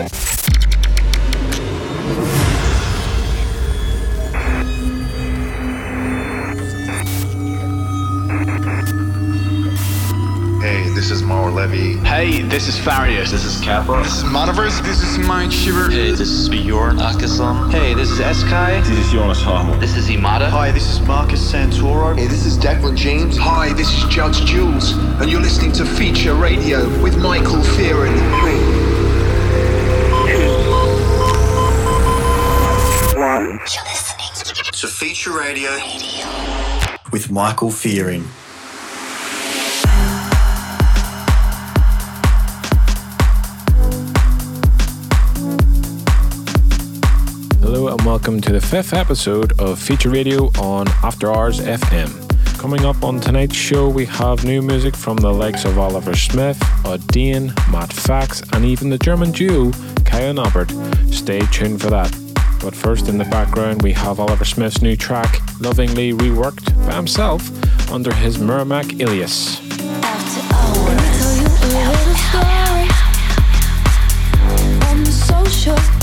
Hey, this is Mauro Levy. Hey, this is Farius. This is Kappa. This is Monoverse. This is Mind Shiver. Hey, this is Bjorn Akesson. Hey, this is Eskai. This is Jonas Harmon. This is Imada. Hi, this is Marcus Santoro. Hey, this is Declan James. Hi, this is Judge Jules, and you're listening to Feature Radio with Michael Fearon. To Feature Radio with Michael Fearon. Hello and welcome to the fifth episode of Feature Radio on After Hours FM. Coming up on tonight's show, we have new music from the likes of Oliver Smith, Odin, Matt Fax, and even the German duo Kyau and Albert. Stay tuned for that. But first, in the background, we have Oliver Smith's new track, lovingly reworked by himself under his Merrimack alias. Short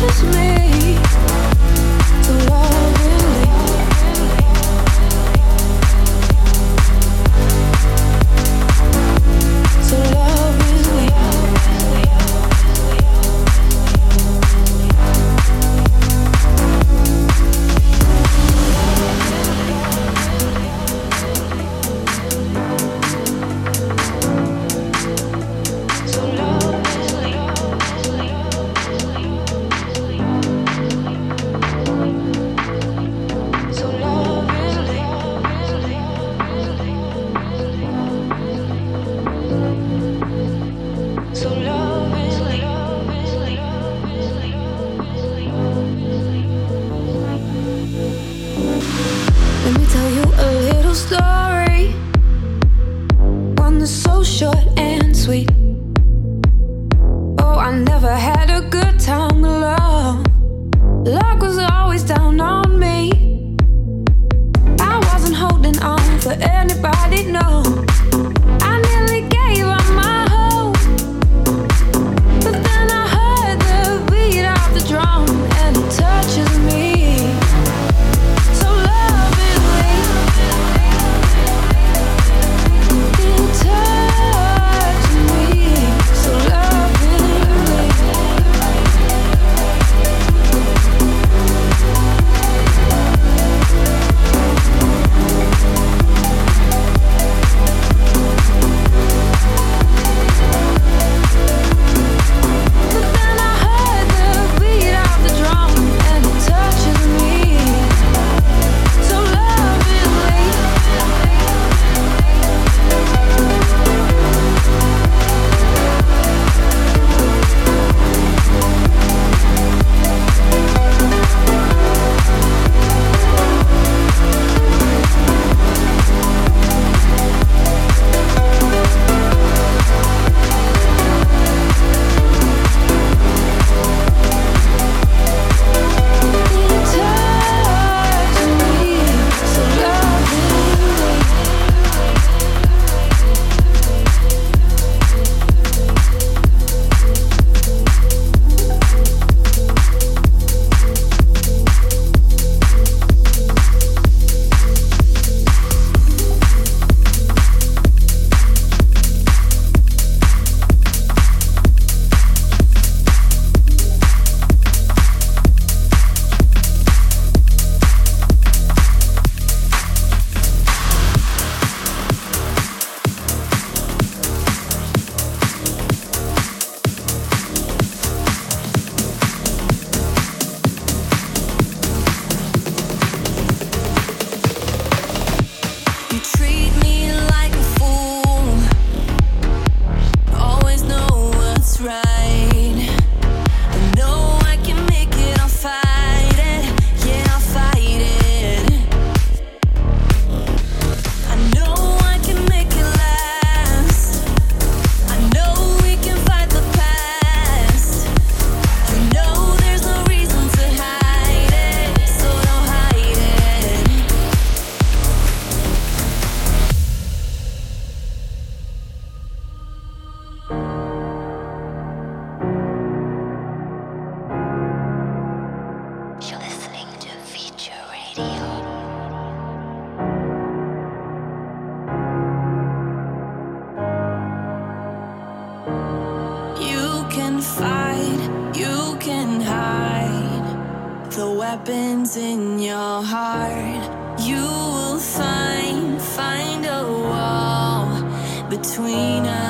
touches me in your heart, you will find, find a wall between us.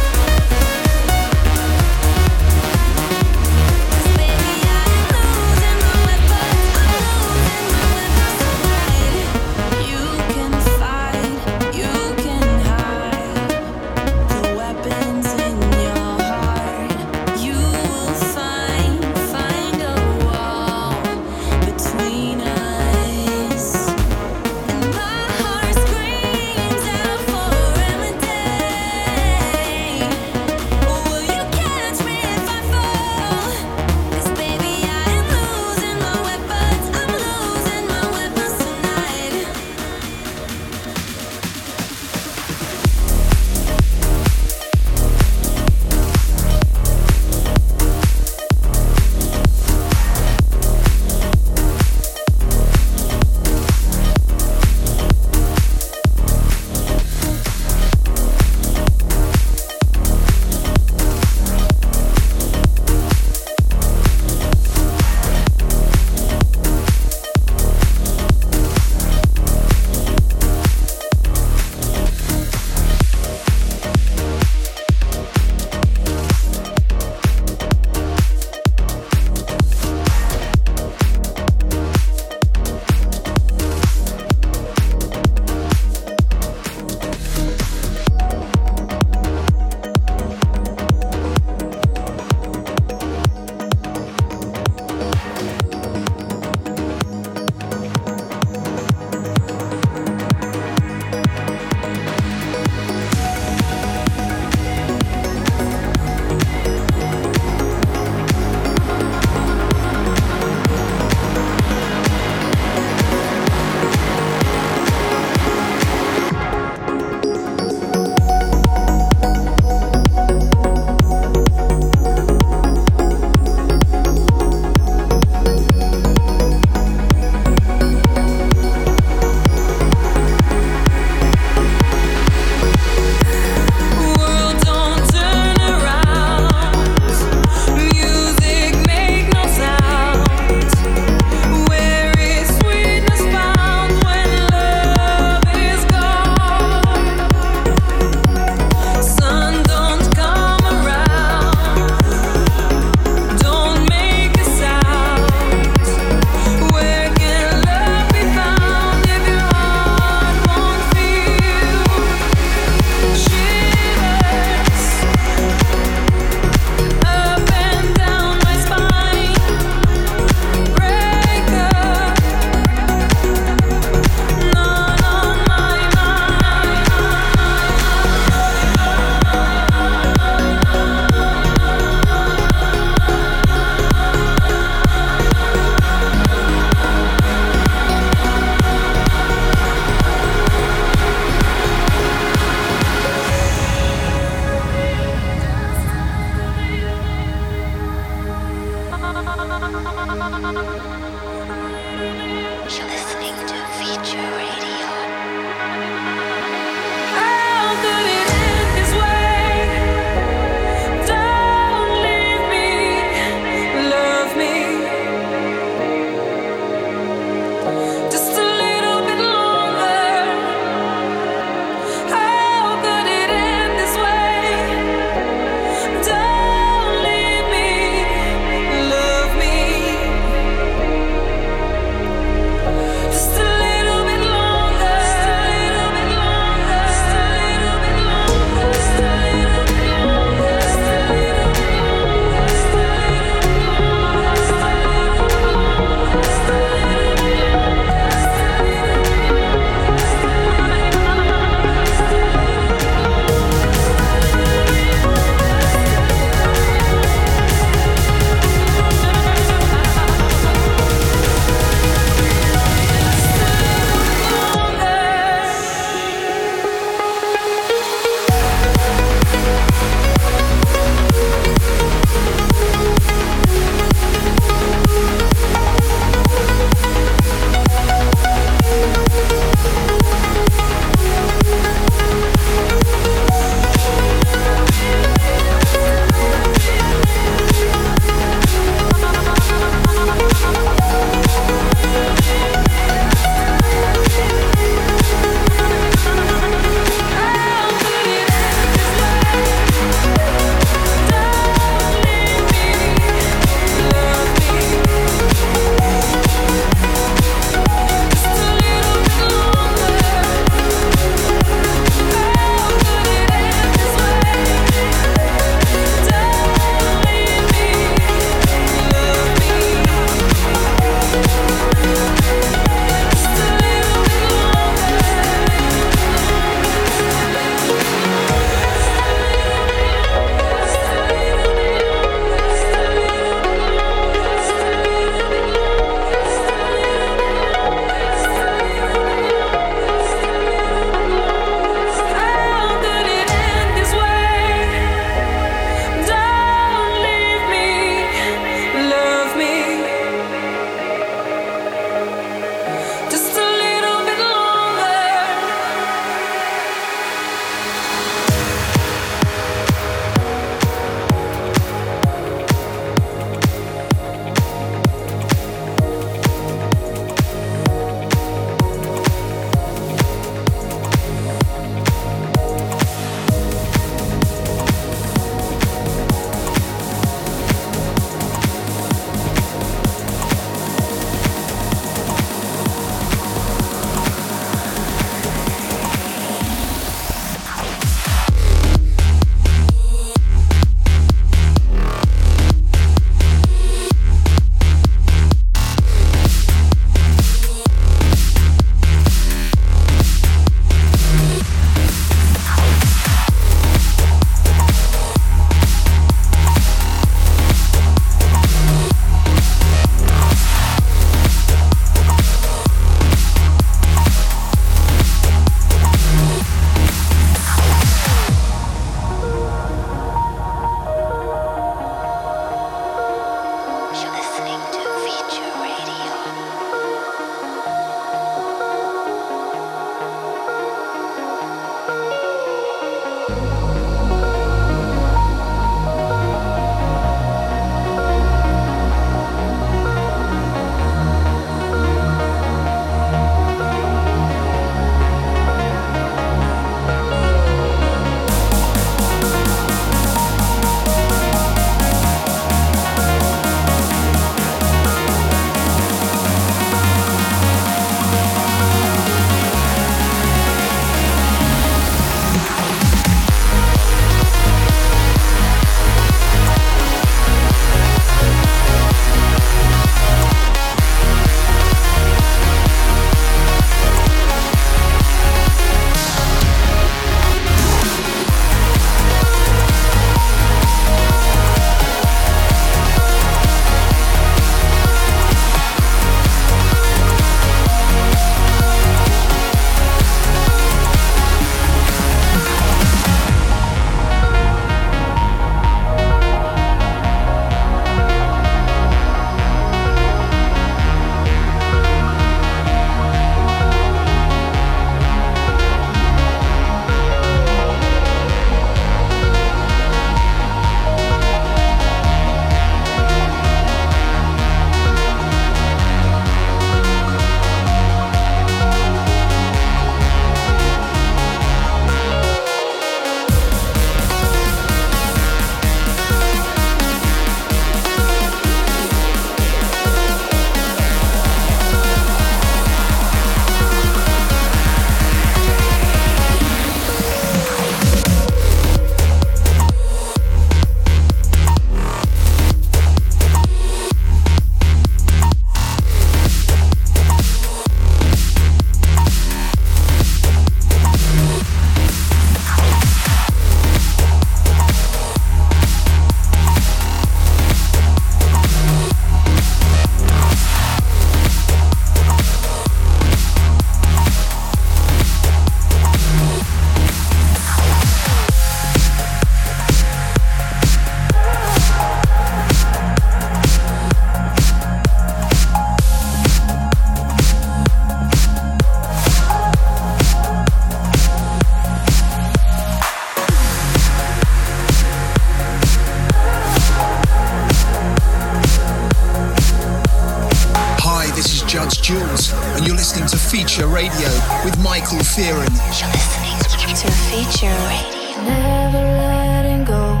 Listening to Feature Radio with Michael Fearon. You're listening to Feature Radio. Never letting go.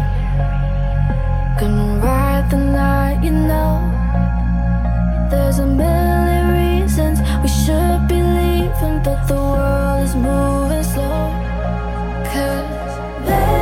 Gonna ride the night, you know. There's a million reasons we should be leaving, but the world is moving slow. Cause,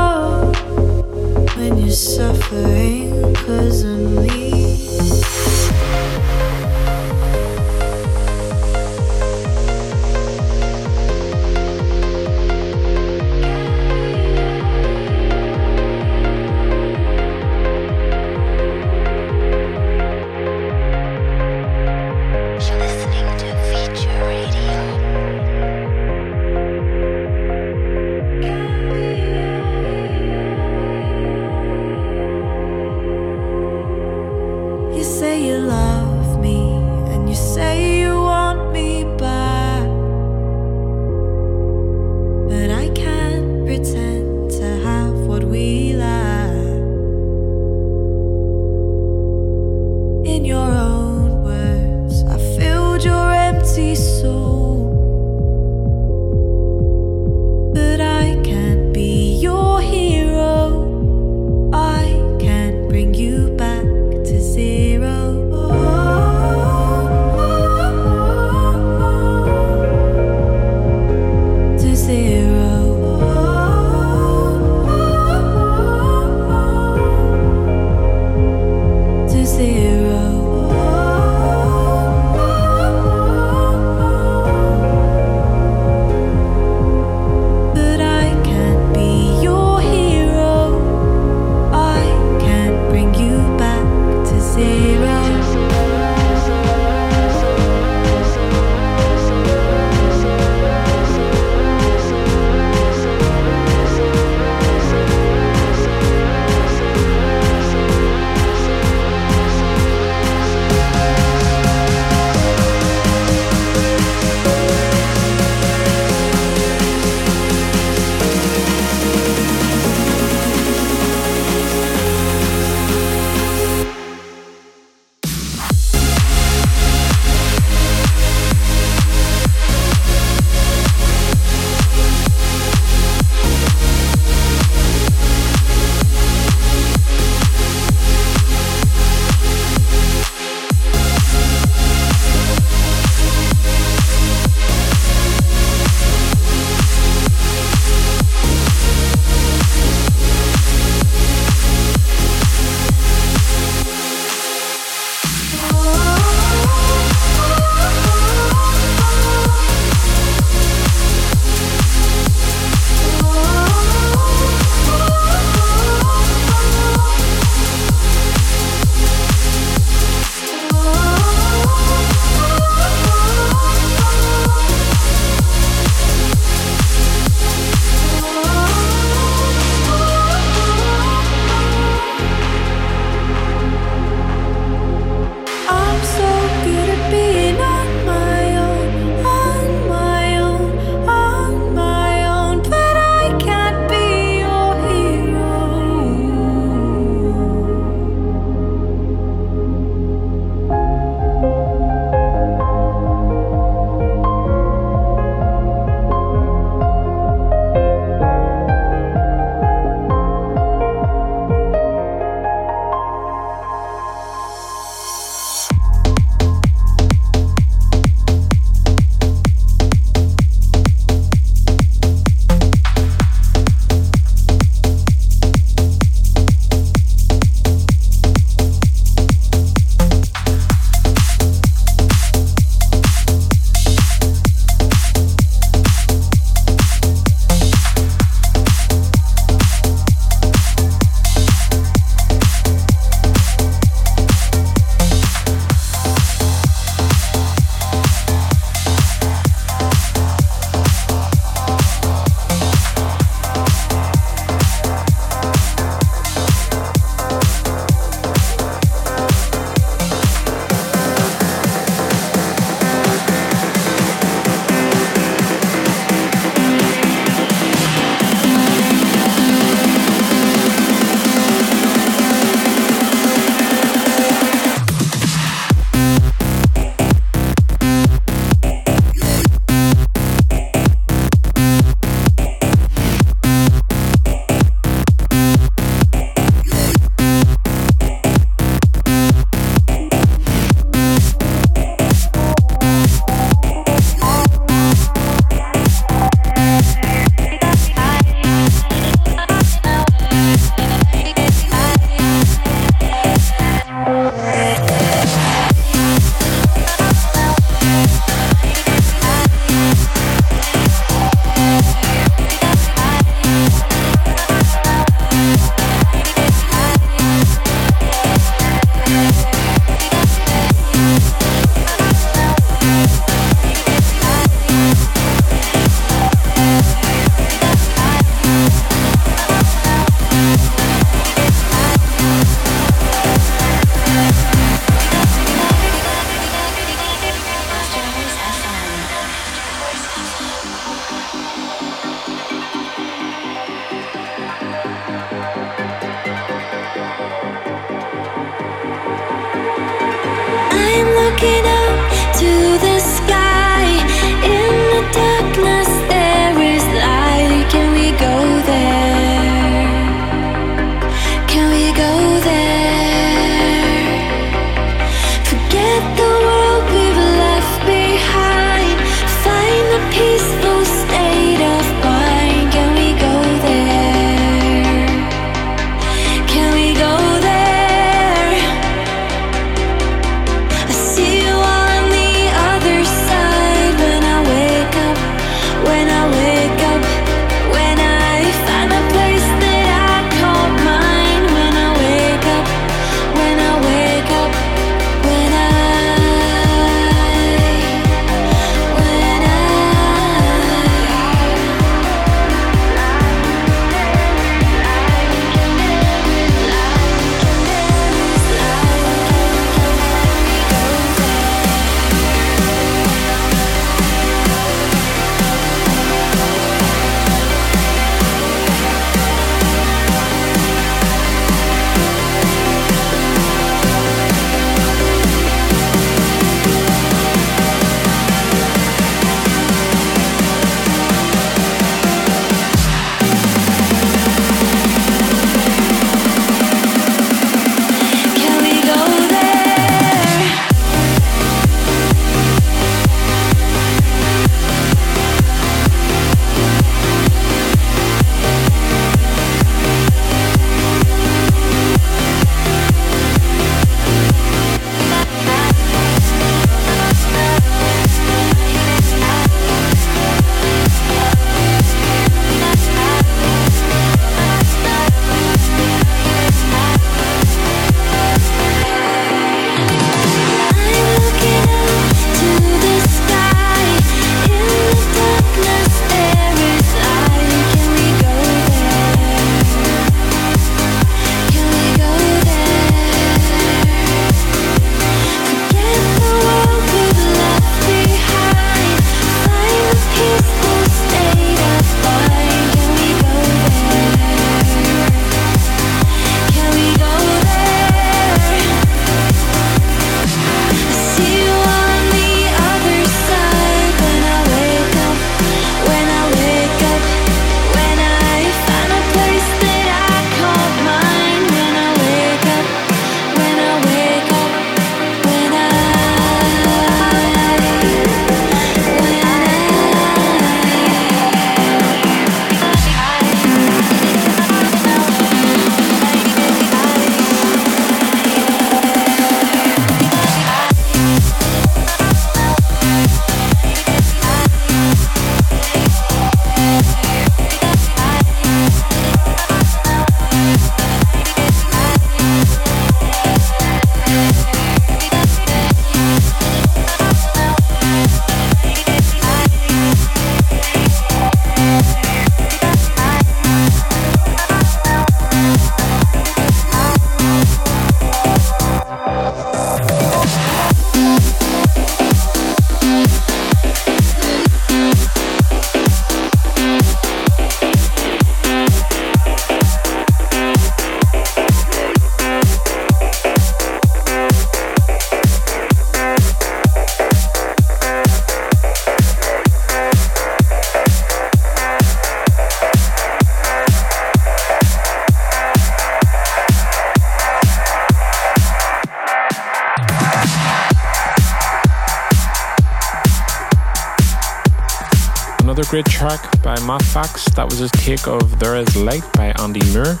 Great track by Matt Fax. That was his take of There Is Light by Andy Moore.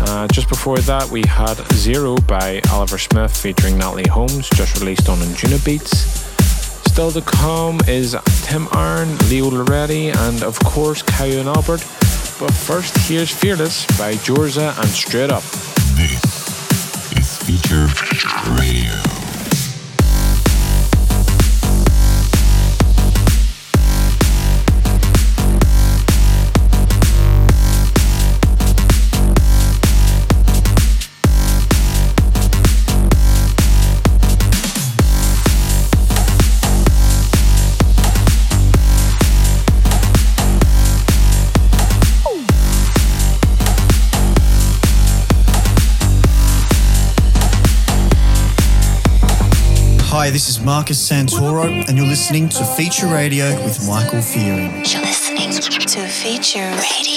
Uh, just before that, we had Zero by Oliver Smith featuring Natalie Holmes, just released on Anjunabeats. Still to come is Tim Arn, Leo Lauretti, and of course Kyau Albert. But first, here's Fearless by Jorza and Straight Up. This is Feature Radio. Hi, this is Marcus Santoro, and you're listening to Feature Radio with Michael Fearon. You're listening to Feature Radio.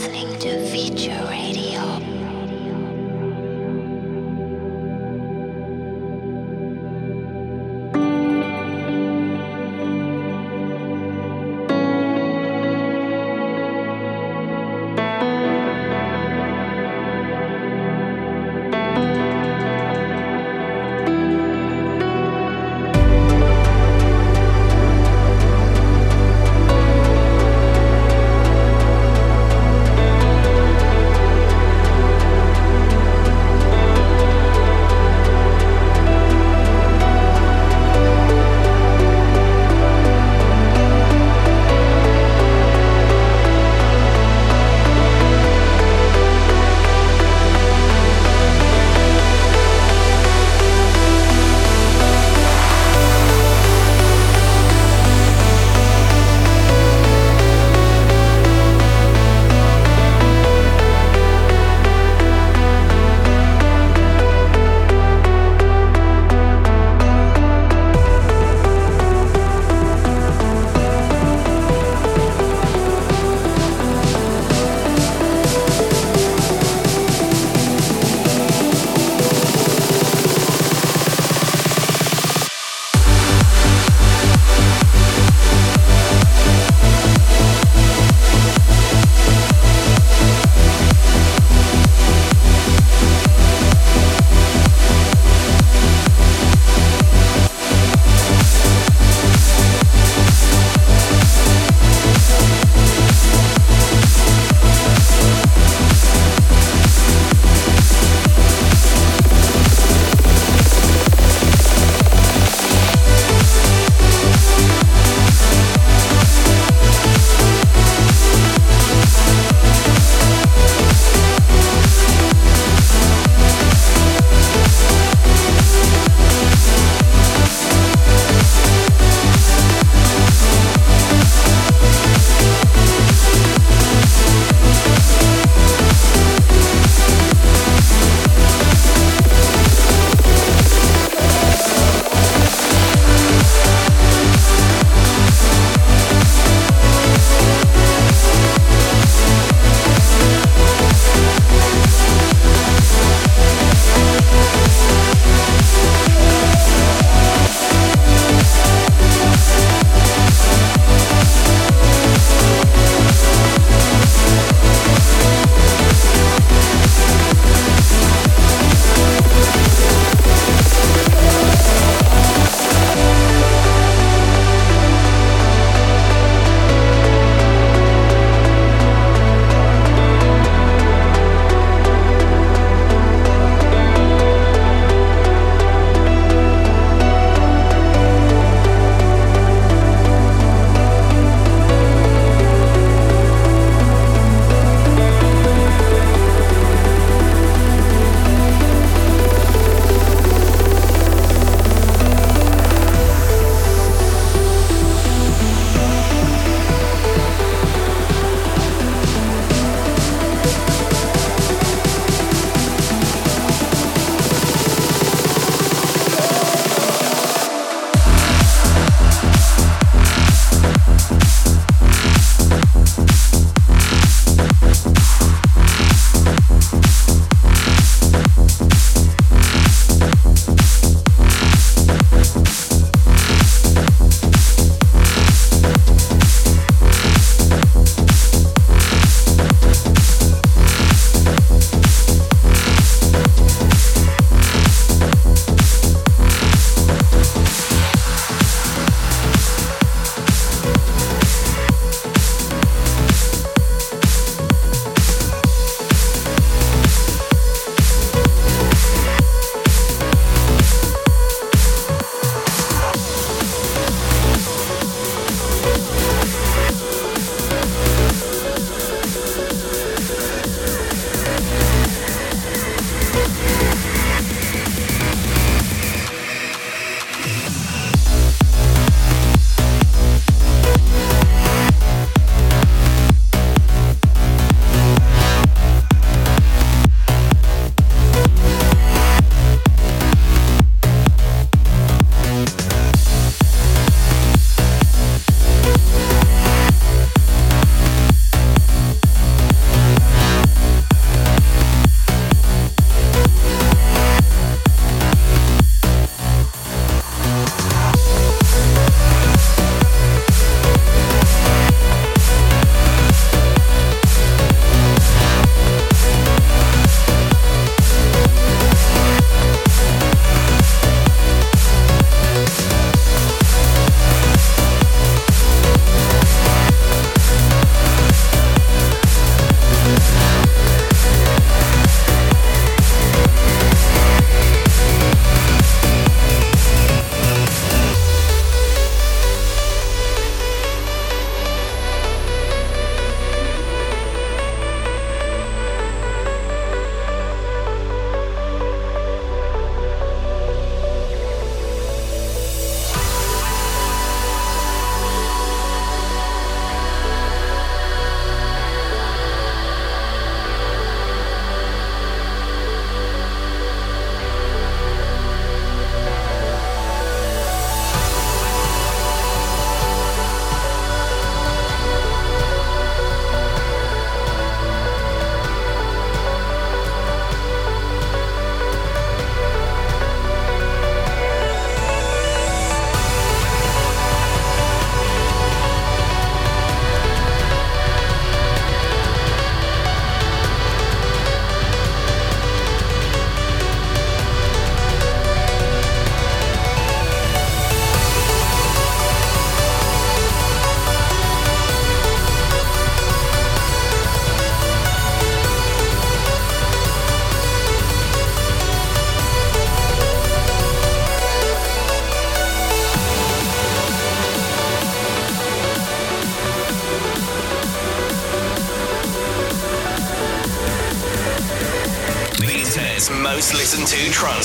listening to Feature Radio.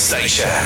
To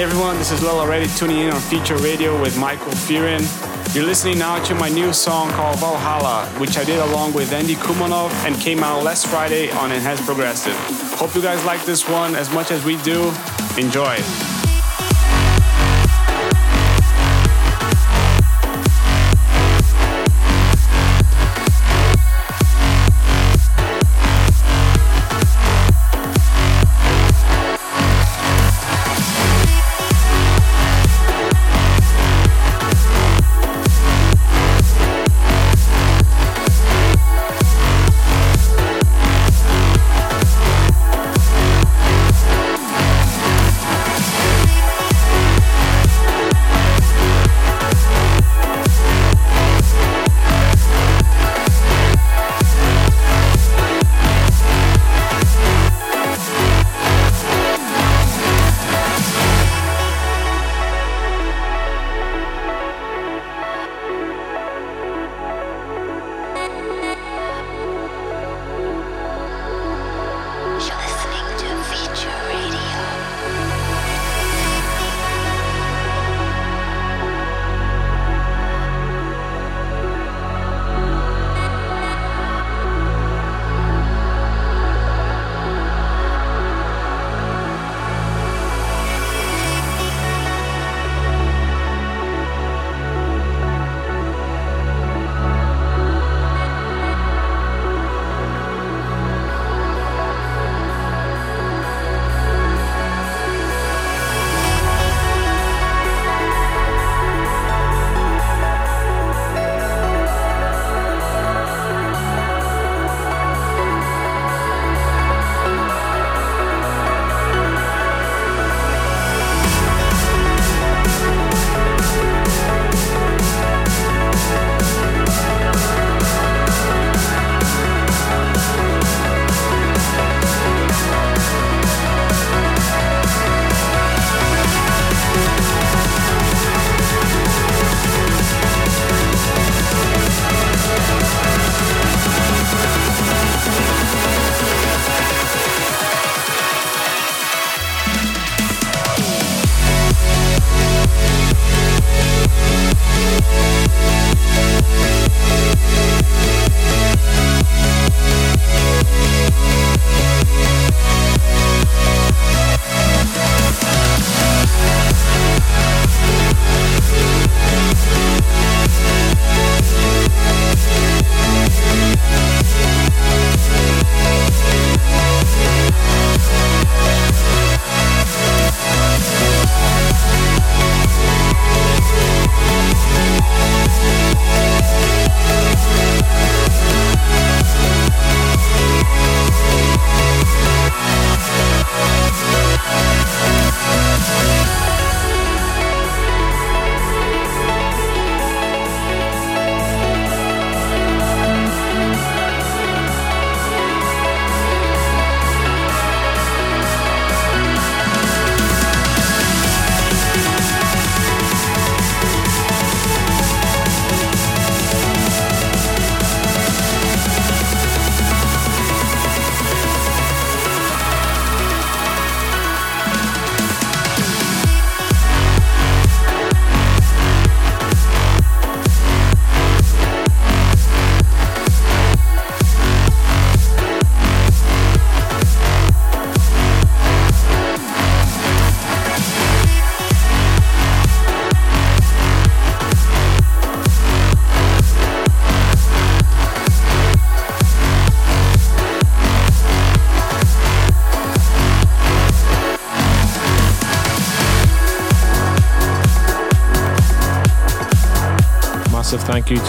Hey everyone, this is Leo Lauretti tuning in on Feature Radio with Michael Fearon. You're listening now to my new song called Valhalla, which I did along with Andy Kumanov and came out last Friday on Enhanced Progressive. Hope you guys like this one as much as we do. Enjoy.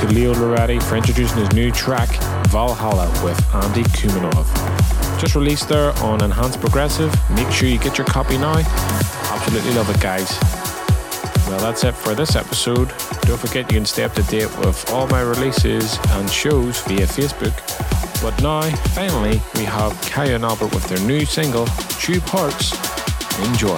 To Leo Lauretti for introducing his new track, Valhalla, with Andy Kumanov. Just released there on Enhanced Progressive. Make sure you get your copy now. Absolutely love it, guys. Well, that's it for this episode. Don't forget you can stay up to date with all my releases and shows via Facebook. But now, finally, we have Kyau and Albert with their new single, True Parts. Enjoy.